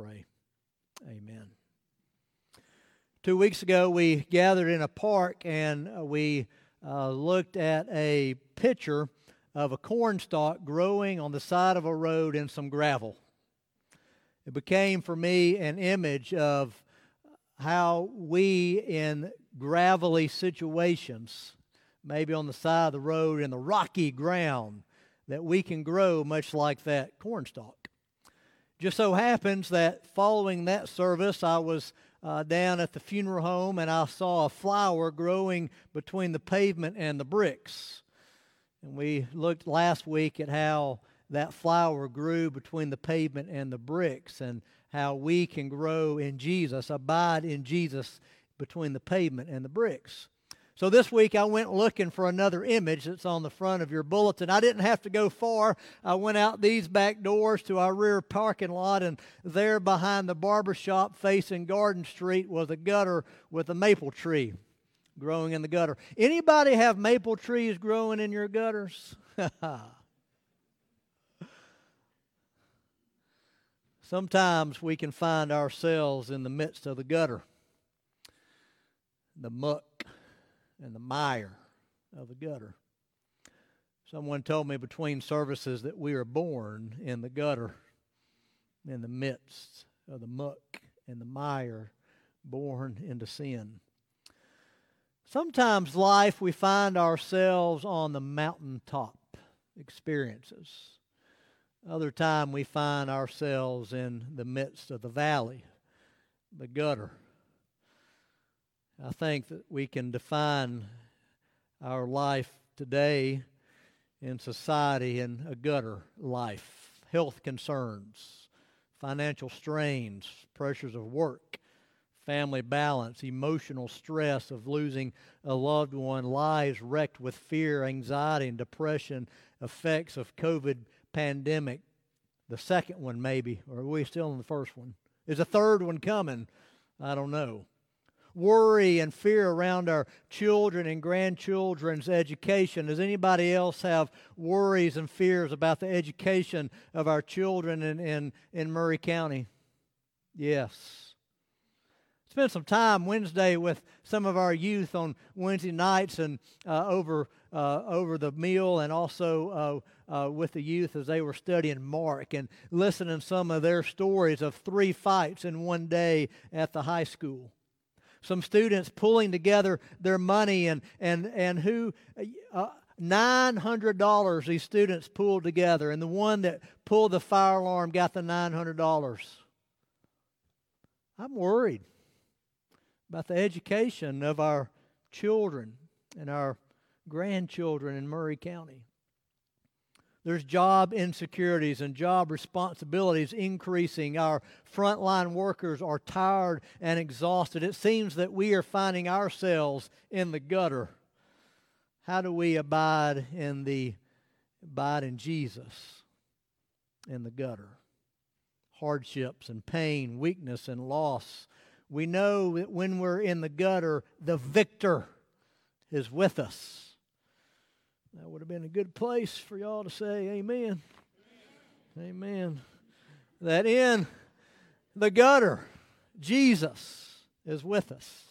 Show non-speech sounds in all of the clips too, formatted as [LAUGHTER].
pray. Amen. Two weeks ago, we gathered in a park and uh, we uh, looked at a picture of a cornstalk growing on the side of a road in some gravel. It became for me an image of how we, in gravelly situations, maybe on the side of the road in the rocky ground, that we can grow much like that cornstalk. Just so happens that following that service, I was uh, down at the funeral home and I saw a flower growing between the pavement and the bricks. And we looked last week at how that flower grew between the pavement and the bricks and how we can grow in Jesus, abide in Jesus between the pavement and the bricks. So this week I went looking for another image that's on the front of your bulletin. I didn't have to go far. I went out these back doors to our rear parking lot, and there behind the barber shop facing Garden Street was a gutter with a maple tree growing in the gutter. Anybody have maple trees growing in your gutters? [LAUGHS] Sometimes we can find ourselves in the midst of the gutter, the muck and the mire of the gutter. Someone told me between services that we are born in the gutter, in the midst of the muck and the mire, born into sin. Sometimes life we find ourselves on the mountaintop experiences. Other time we find ourselves in the midst of the valley, the gutter, I think that we can define our life today in society in a gutter life, health concerns, financial strains, pressures of work, family balance, emotional stress of losing a loved one, lives wrecked with fear, anxiety, and depression, effects of COVID pandemic. The second one, maybe, or are we still in the first one? Is a third one coming? I don't know worry and fear around our children and grandchildren's education? Does anybody else have worries and fears about the education of our children in, in, in Maury County? Yes. Spent some time Wednesday with some of our youth on Wednesday nights and uh, over uh, over the meal, and also uh, uh with the youth as they were studying Mark and listening some of their stories of three fights in one day at the high school some students pulling together their money and and and who uh, $900 these students pulled together. And the one that pulled the fire alarm got the $900 i'm worried about the education of our children and our grandchildren in Maury county there's job insecurities and job responsibilities increasing. Our frontline workers are tired and exhausted. It seems that we are finding ourselves in the gutter. How do we abide in the abide in Jesus in the gutter? Hardships and pain, weakness and loss. We know that when we're in the gutter, the victor is with us. That would have been a good place for y'all to say amen. Amen. That in the gutter, Jesus is with us.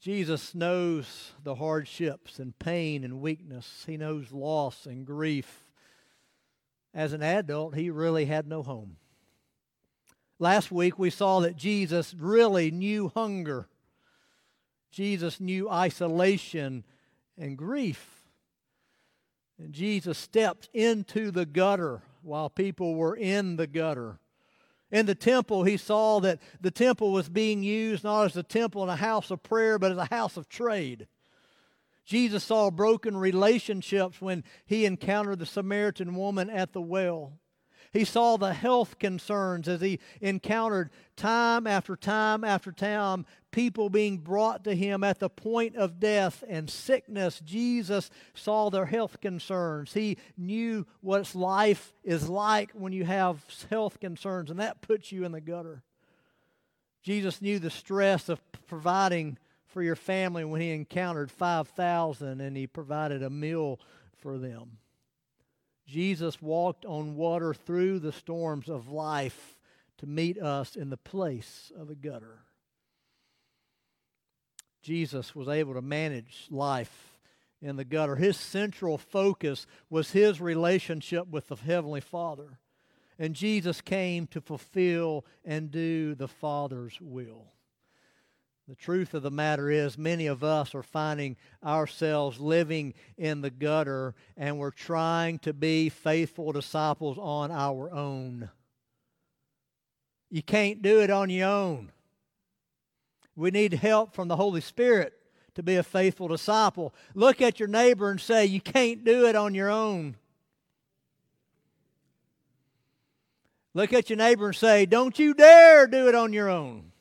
Jesus knows the hardships and pain and weakness. He knows loss and grief. As an adult, he really had no home. Last week, we saw that Jesus really knew hunger Jesus knew isolation and grief. And Jesus stepped into the gutter while people were in the gutter. In the temple, he saw that the temple was being used not as a temple and a house of prayer, but as a house of trade. Jesus saw broken relationships when he encountered the Samaritan woman at the well. He saw the health concerns as he encountered time after time after time people being brought to him at the point of death and sickness. Jesus saw their health concerns. He knew what life is like when you have health concerns, and that puts you in the gutter. Jesus knew the stress of providing for your family when he encountered 5,000 and he provided a meal for them. Jesus walked on water through the storms of life to meet us in the place of a gutter. Jesus was able to manage life in the gutter. His central focus was his relationship with the Heavenly Father. And Jesus came to fulfill and do the Father's will. The truth of the matter is, many of us are finding ourselves living in the gutter and we're trying to be faithful disciples on our own. You can't do it on your own. We need help from the Holy Spirit to be a faithful disciple. Look at your neighbor and say, You can't do it on your own. Look at your neighbor and say, Don't you dare do it on your own.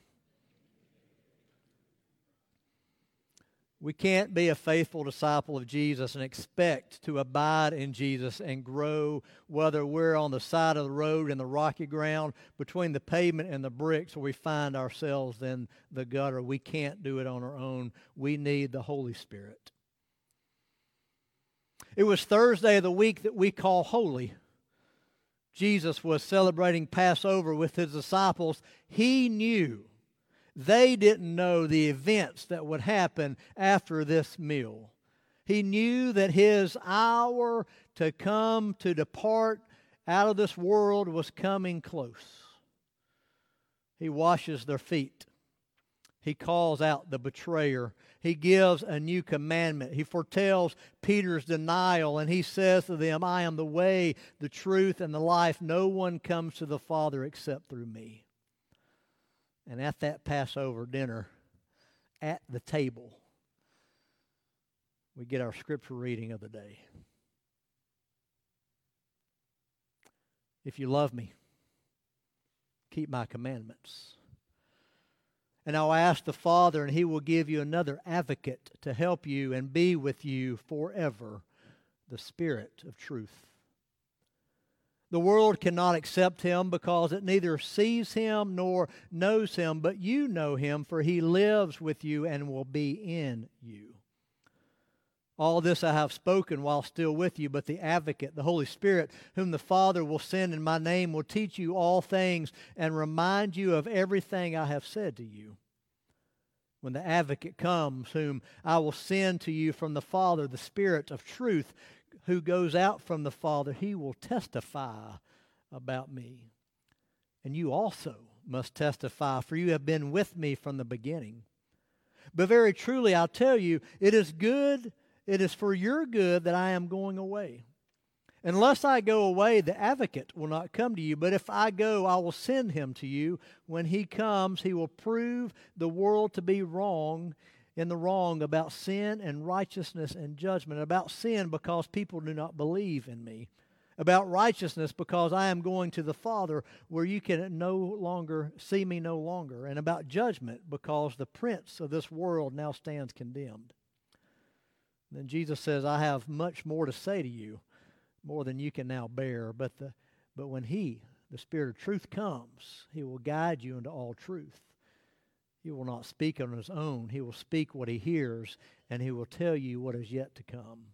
We can't be a faithful disciple of Jesus and expect to abide in Jesus and grow, whether we're on the side of the road in the rocky ground between the pavement and the bricks, or we find ourselves in the gutter. We can't do it on our own. We need the Holy Spirit. It was Thursday of the week that we call Holy. Jesus was celebrating Passover with his disciples. He knew they didn't know the events that would happen after this meal. He knew that his hour to come to depart out of this world was coming close. He washes their feet. He calls out the betrayer. He gives a new commandment. He foretells Peter's denial and he says to them, I am the way, the truth, and the life. No one comes to the Father except through me. And at that Passover dinner, at the table, we get our scripture reading of the day. If you love me, keep my commandments. And I'll ask the Father, and he will give you another advocate to help you and be with you forever, the Spirit of truth. The world cannot accept him because it neither sees him nor knows him, but you know him, for he lives with you and will be in you. All this I have spoken while still with you, but the advocate, the Holy Spirit, whom the Father will send in my name, will teach you all things and remind you of everything I have said to you. When the advocate comes, whom I will send to you from the Father, the Spirit of truth, who goes out from the Father, he will testify about me. And you also must testify, for you have been with me from the beginning. But very truly, I'll tell you, it is good, it is for your good that I am going away. Unless I go away, the advocate will not come to you. But if I go, I will send him to you. When he comes, he will prove the world to be wrong in the wrong about sin and righteousness and judgment. About sin because people do not believe in me. About righteousness because I am going to the Father where you can no longer see me no longer. And about judgment because the prince of this world now stands condemned. Then Jesus says, I have much more to say to you, more than you can now bear. But, the, but when He, the Spirit of truth, comes, He will guide you into all truth. He will not speak on his own. He will speak what he hears, and he will tell you what is yet to come.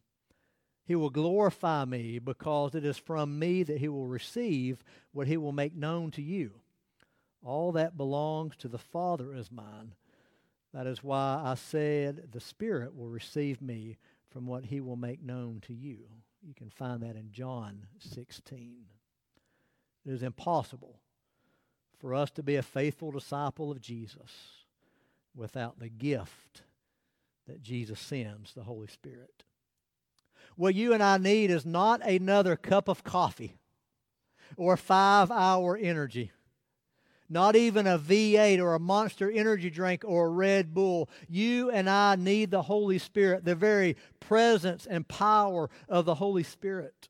He will glorify me because it is from me that he will receive what he will make known to you. All that belongs to the Father is mine. That is why I said the Spirit will receive me from what he will make known to you. You can find that in John 16. It is impossible for us to be a faithful disciple of Jesus without the gift that Jesus sends, the Holy Spirit. What you and I need is not another cup of coffee or five hour energy. Not even a V8 or a monster energy drink or a Red Bull. You and I need the Holy Spirit, the very presence and power of the Holy Spirit.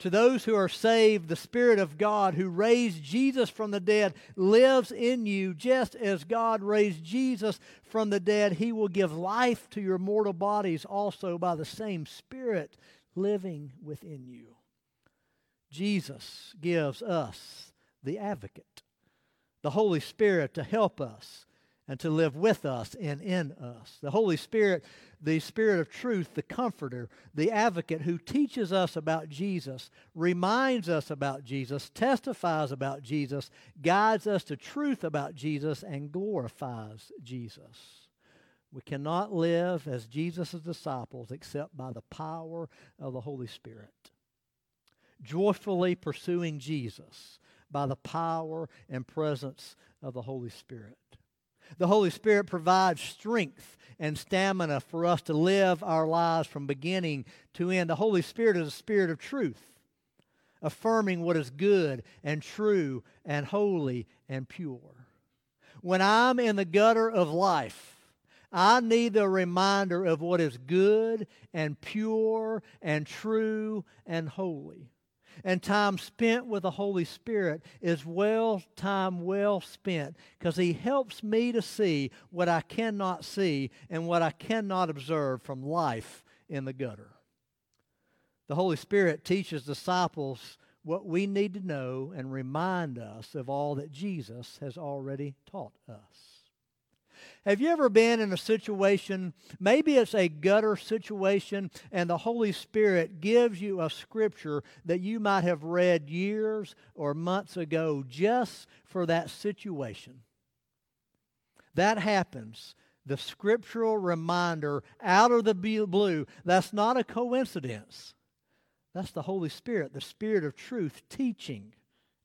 To those who are saved, the Spirit of God who raised Jesus from the dead lives in you just as God raised Jesus from the dead. He will give life to your mortal bodies also by the same Spirit living within you. Jesus gives us the advocate, the Holy Spirit to help us and to live with us and in us. The Holy Spirit, the Spirit of truth, the Comforter, the Advocate who teaches us about Jesus, reminds us about Jesus, testifies about Jesus, guides us to truth about Jesus, and glorifies Jesus. We cannot live as Jesus' disciples except by the power of the Holy Spirit. Joyfully pursuing Jesus by the power and presence of the Holy Spirit. The Holy Spirit provides strength and stamina for us to live our lives from beginning to end. The Holy Spirit is a spirit of truth, affirming what is good and true and holy and pure. When I'm in the gutter of life, I need the reminder of what is good and pure and true and holy and time spent with the Holy Spirit is well time well spent because He helps me to see what I cannot see and what I cannot observe from life in the gutter. The Holy Spirit teaches disciples what we need to know and remind us of all that Jesus has already taught us. Have you ever been in a situation, maybe it's a gutter situation, and the Holy Spirit gives you a scripture that you might have read years or months ago just for that situation? That happens. The scriptural reminder out of the blue, that's not a coincidence. That's the Holy Spirit, the Spirit of truth, teaching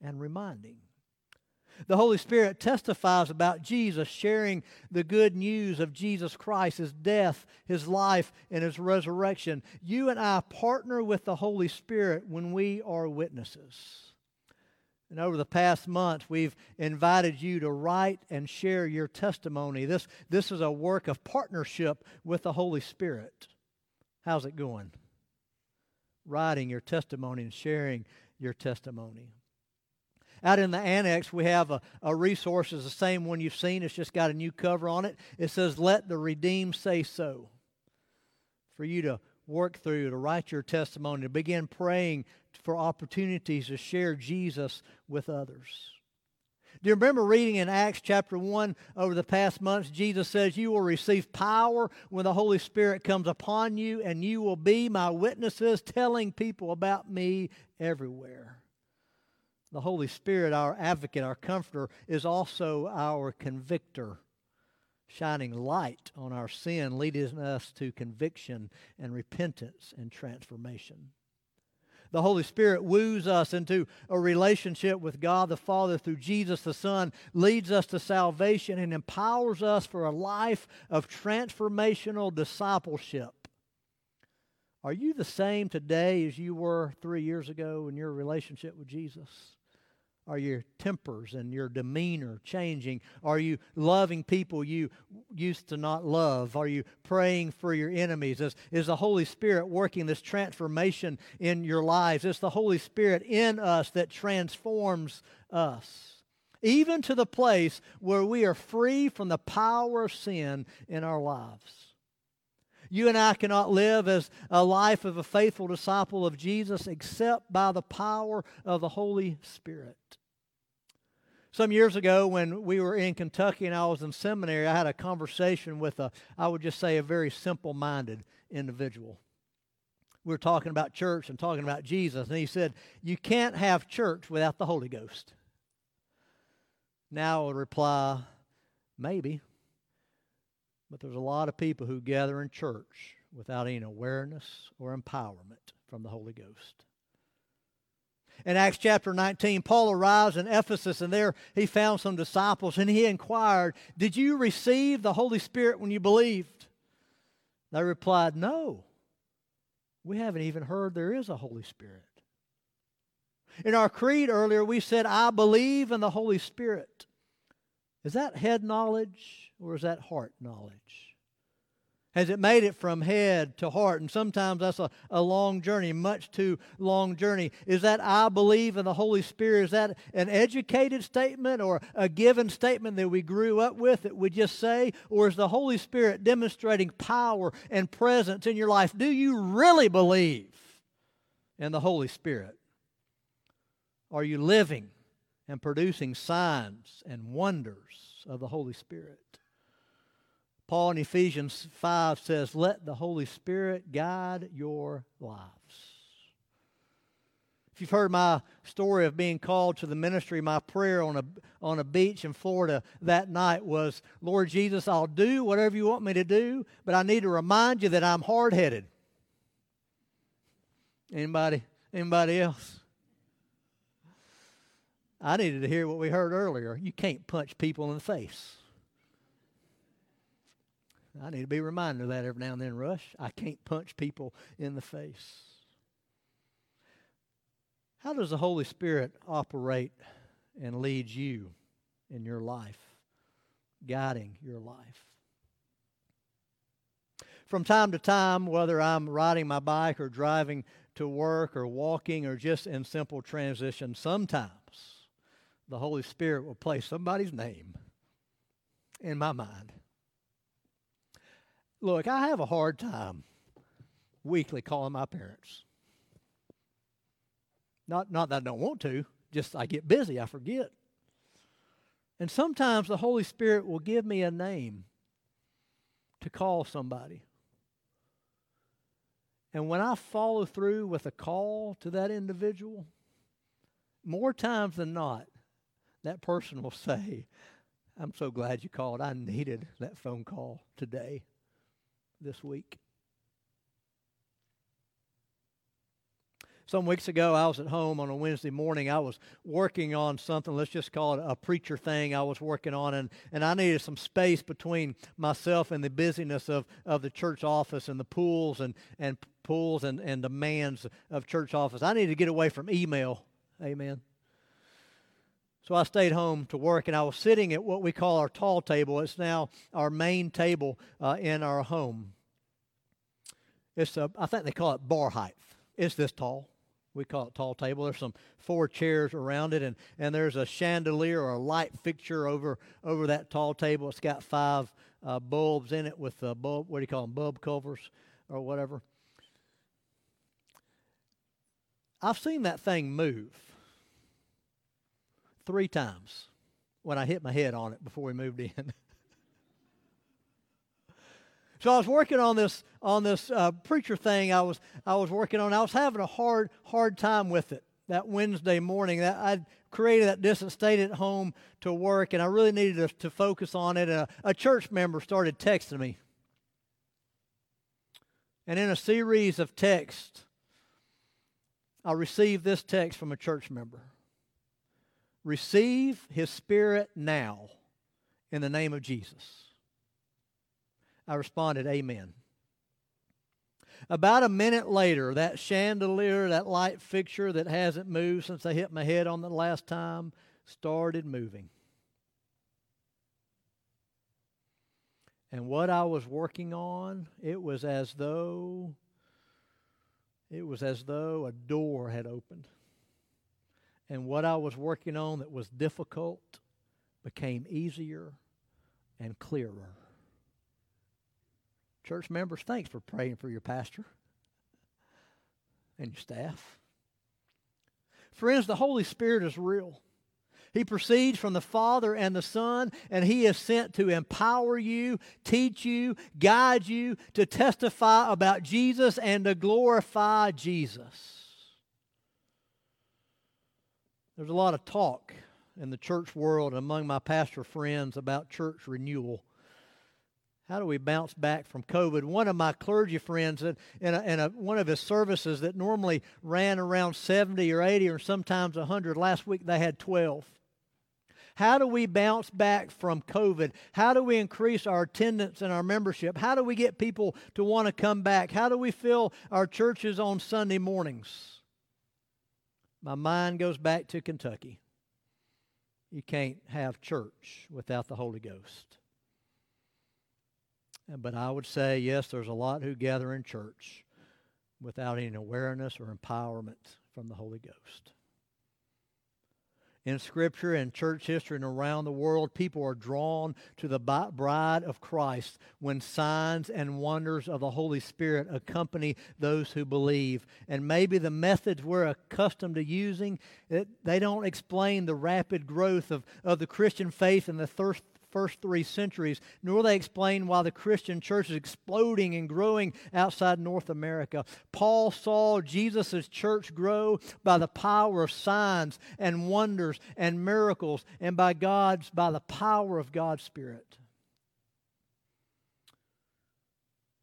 and reminding. The Holy Spirit testifies about Jesus, sharing the good news of Jesus Christ, his death, his life, and his resurrection. You and I partner with the Holy Spirit when we are witnesses. And over the past month, we've invited you to write and share your testimony. This, this is a work of partnership with the Holy Spirit. How's it going? Writing your testimony and sharing your testimony. Out in the annex, we have a, a resource, it's the same one you've seen. It's just got a new cover on it. It says, Let the redeemed say so. For you to work through, to write your testimony, to begin praying for opportunities to share Jesus with others. Do you remember reading in Acts chapter 1 over the past months? Jesus says, You will receive power when the Holy Spirit comes upon you, and you will be my witnesses, telling people about me everywhere. The Holy Spirit, our advocate, our comforter, is also our convictor, shining light on our sin, leading us to conviction and repentance and transformation. The Holy Spirit woos us into a relationship with God the Father through Jesus the Son, leads us to salvation, and empowers us for a life of transformational discipleship. Are you the same today as you were three years ago in your relationship with Jesus? Are your tempers and your demeanor changing? Are you loving people you used to not love? Are you praying for your enemies? Is, is the Holy Spirit working this transformation in your lives? It's the Holy Spirit in us that transforms us, even to the place where we are free from the power of sin in our lives. You and I cannot live as a life of a faithful disciple of Jesus except by the power of the Holy Spirit. Some years ago, when we were in Kentucky and I was in seminary, I had a conversation with a, I would just say, a very simple minded individual. We were talking about church and talking about Jesus, and he said, You can't have church without the Holy Ghost. Now I would reply, Maybe. But there's a lot of people who gather in church without any awareness or empowerment from the Holy Ghost. In Acts chapter 19, Paul arrives in Ephesus, and there he found some disciples, and he inquired, Did you receive the Holy Spirit when you believed? They replied, No. We haven't even heard there is a Holy Spirit. In our creed earlier, we said, I believe in the Holy Spirit. Is that head knowledge or is that heart knowledge? Has it made it from head to heart? And sometimes that's a, a long journey, much too long journey. Is that I believe in the Holy Spirit? Is that an educated statement or a given statement that we grew up with that we just say? Or is the Holy Spirit demonstrating power and presence in your life? Do you really believe in the Holy Spirit? Are you living and producing signs and wonders of the Holy Spirit? Paul in Ephesians 5 says, Let the Holy Spirit guide your lives. If you've heard my story of being called to the ministry, my prayer on a, on a beach in Florida that night was, Lord Jesus, I'll do whatever you want me to do, but I need to remind you that I'm hard headed. Anybody? Anybody else? I needed to hear what we heard earlier. You can't punch people in the face. I need to be reminded of that every now and then, Rush. I can't punch people in the face. How does the Holy Spirit operate and lead you in your life, guiding your life? From time to time, whether I'm riding my bike or driving to work or walking or just in simple transition, sometimes the Holy Spirit will place somebody's name in my mind. Look, I have a hard time weekly calling my parents. Not, not that I don't want to, just I get busy, I forget. And sometimes the Holy Spirit will give me a name to call somebody. And when I follow through with a call to that individual, more times than not, that person will say, I'm so glad you called. I needed that phone call today, this week. Some weeks ago, I was at home on a Wednesday morning. I was working on something, let's just call it a preacher thing I was working on, and, and I needed some space between myself and the busyness of, of the church office and the pools and, and pools and, and demands of church office. I needed to get away from email. Amen. So I stayed home to work, and I was sitting at what we call our tall table. It's now our main table uh, in our home. It's a, I think they call it bar height. It's this tall. We call it tall table. There's some four chairs around it, and, and there's a chandelier or a light fixture over over that tall table. It's got five uh, bulbs in it with uh, bulb. What do you call them? Bulb covers or whatever. I've seen that thing move three times when I hit my head on it before we moved in. [LAUGHS] So I was working on this on this uh, preacher thing. I was I was working on. I was having a hard hard time with it that Wednesday morning. That I created that distant state at home to work, and I really needed to, to focus on it. A, a church member started texting me, and in a series of texts, I received this text from a church member. Receive His Spirit now, in the name of Jesus. I responded, Amen. About a minute later, that chandelier, that light fixture that hasn't moved since I hit my head on the last time, started moving. And what I was working on, it was as though it was as though a door had opened. And what I was working on that was difficult became easier and clearer. Church members, thanks for praying for your pastor and your staff. Friends, the Holy Spirit is real. He proceeds from the Father and the Son, and He is sent to empower you, teach you, guide you, to testify about Jesus and to glorify Jesus. There's a lot of talk in the church world among my pastor friends about church renewal. How do we bounce back from COVID? One of my clergy friends, in, a, in a, one of his services that normally ran around 70 or 80 or sometimes 100, last week they had 12. How do we bounce back from COVID? How do we increase our attendance and our membership? How do we get people to want to come back? How do we fill our churches on Sunday mornings? My mind goes back to Kentucky. You can't have church without the Holy Ghost. But I would say, yes, there's a lot who gather in church without any awareness or empowerment from the Holy Ghost. In Scripture and church history and around the world, people are drawn to the bride of Christ when signs and wonders of the Holy Spirit accompany those who believe. And maybe the methods we're accustomed to using, they don't explain the rapid growth of, of the Christian faith and the thirst first three centuries, nor they explain why the Christian church is exploding and growing outside North America. Paul saw Jesus' church grow by the power of signs and wonders and miracles, and by God's by the power of God's Spirit.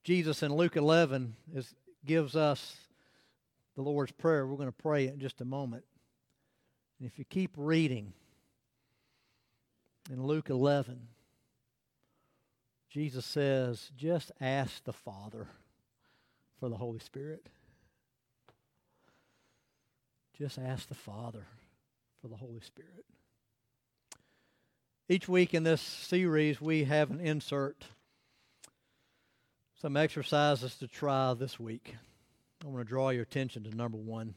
Jesus in Luke 11 is, gives us the Lord's Prayer. We're going to pray it in just a moment. And if you keep reading in Luke 11, Jesus says, just ask the Father for the Holy Spirit. Just ask the Father for the Holy Spirit. Each week in this series, we have an insert, some exercises to try this week. I want to draw your attention to number one.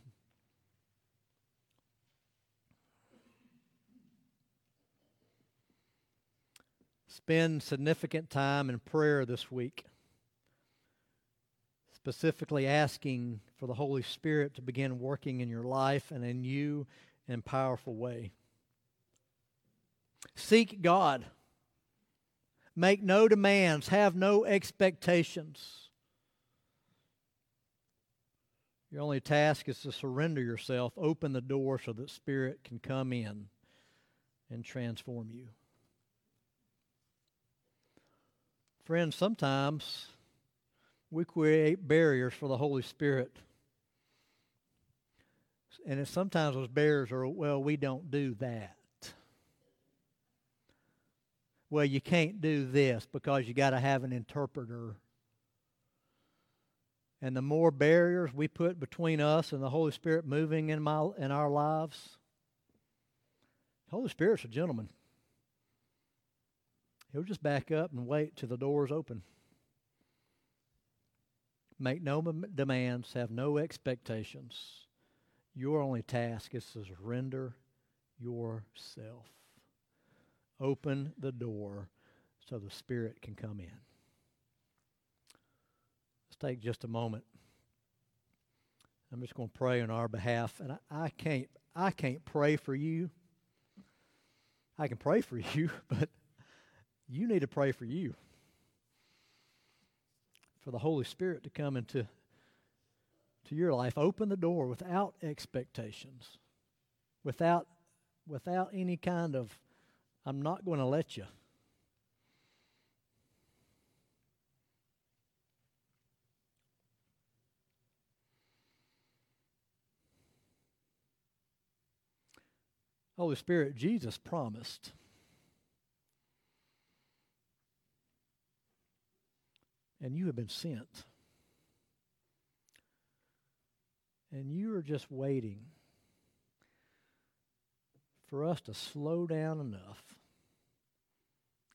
Spend significant time in prayer this week, specifically asking for the Holy Spirit to begin working in your life and in you in a powerful way. Seek God. Make no demands, have no expectations. Your only task is to surrender yourself, open the door so that Spirit can come in and transform you. Friends, sometimes we create barriers for the Holy Spirit. And sometimes those barriers are, well, we don't do that. Well, you can't do this because you got to have an interpreter. And the more barriers we put between us and the Holy Spirit moving in, my, in our lives, the Holy Spirit's a gentleman. He'll just back up and wait till the door's open. Make no demands, have no expectations. Your only task is to surrender yourself. Open the door so the Spirit can come in. Let's take just a moment. I'm just going to pray on our behalf, and I, I can't I can't pray for you. I can pray for [LAUGHS] you, but you need to pray for you. For the Holy Spirit to come into to your life. Open the door without expectations. Without without any kind of I'm not going to let you. Holy Spirit, Jesus promised and you have been sent. And you are just waiting for us to slow down enough,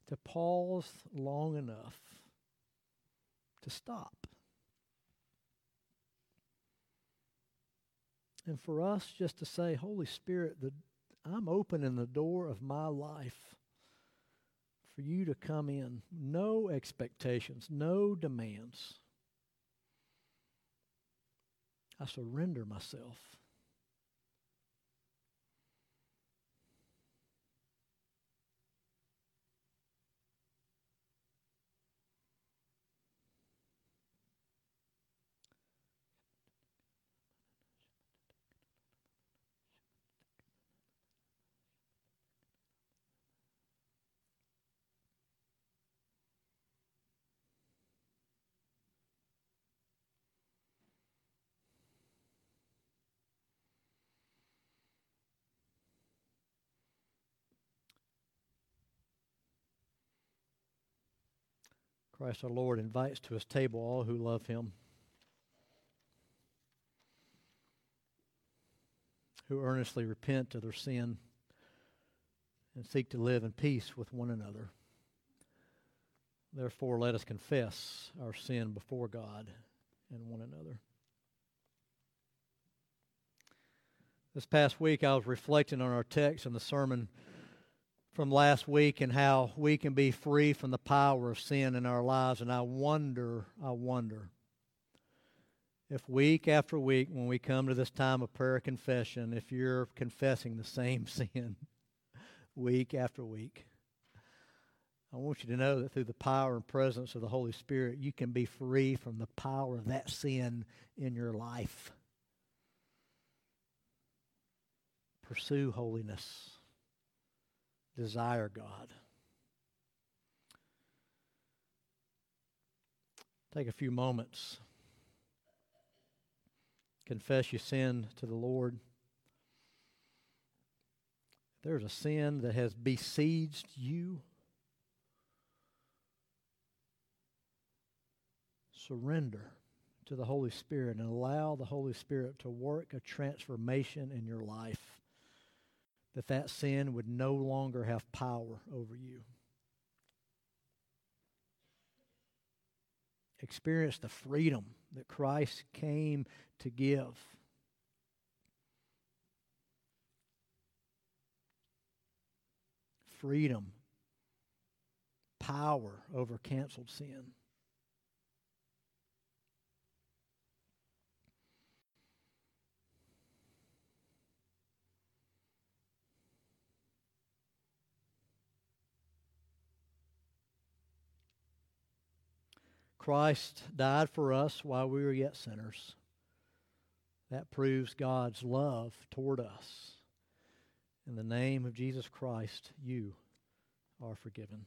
to pause long enough, to stop. And for us just to say, Holy Spirit, the, I'm opening the door of my life for you to come in. No expectations, no demands. I surrender myself. Christ our Lord invites to his table all who love him, who earnestly repent of their sin and seek to live in peace with one another. Therefore, let us confess our sin before God and one another. This past week, I was reflecting on our text and the sermon from last week and how we can be free from the power of sin in our lives. And I wonder, I wonder if week after week, when we come to this time of prayer confession, if you're confessing the same [LAUGHS] sin week after week. I want you to know that through the power and presence of the Holy Spirit, you can be free from the power of that sin in your life. Pursue holiness. Desire God. Take a few moments. Confess your sin to the Lord. there's a sin that has besieged you, surrender to the Holy Spirit and allow the Holy Spirit to work a transformation in your life that that sin would no longer have power over you. Experience the freedom that Christ came to give. Freedom, power over canceled sin. Christ died for us while we were yet sinners. That proves God's love toward us. In the name of Jesus Christ, you are forgiven.